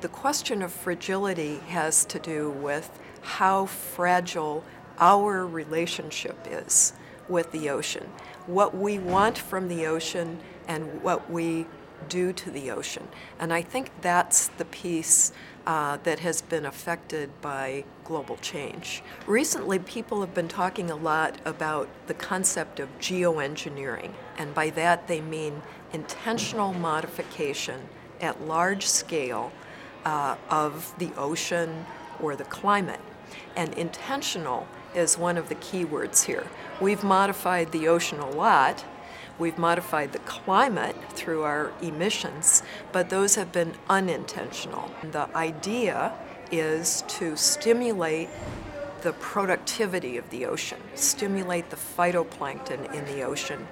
The question of fragility has to do with how fragile our relationship is with the ocean, what we want from the ocean, and what we do to the ocean. And I think that's the piece uh, that has been affected by global change. Recently, people have been talking a lot about the concept of geoengineering, and by that they mean intentional modification at large scale uh, of the ocean or the climate. And intentional is one of the key words here. We've modified the ocean a lot. We've modified the climate through our emissions, but those have been unintentional. The idea is to stimulate the productivity of the ocean, stimulate the phytoplankton in the ocean.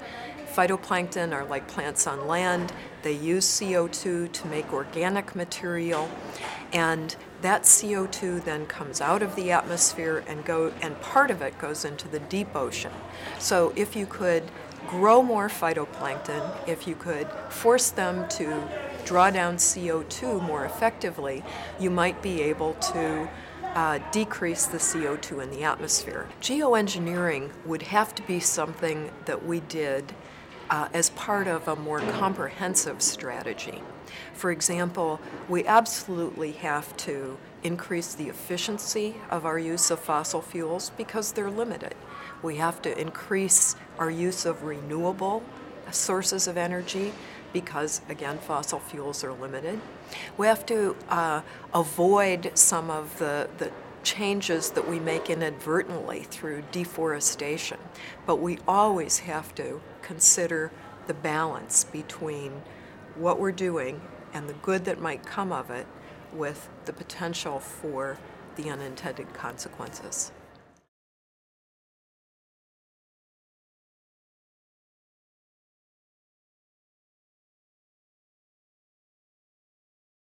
Phytoplankton are like plants on land. They use CO2 to make organic material, and that CO2 then comes out of the atmosphere and go and part of it goes into the deep ocean. So if you could grow more phytoplankton, if you could force them to draw down CO2 more effectively, you might be able to uh, decrease the CO2 in the atmosphere. Geoengineering would have to be something that we did uh, as part of a more comprehensive strategy. For example, we absolutely have to increase the efficiency of our use of fossil fuels because they're limited. We have to increase our use of renewable sources of energy because, again, fossil fuels are limited. We have to uh, avoid some of the, the changes that we make inadvertently through deforestation, but we always have to consider the balance between what we're doing and the good that might come of it with the potential for the unintended consequences.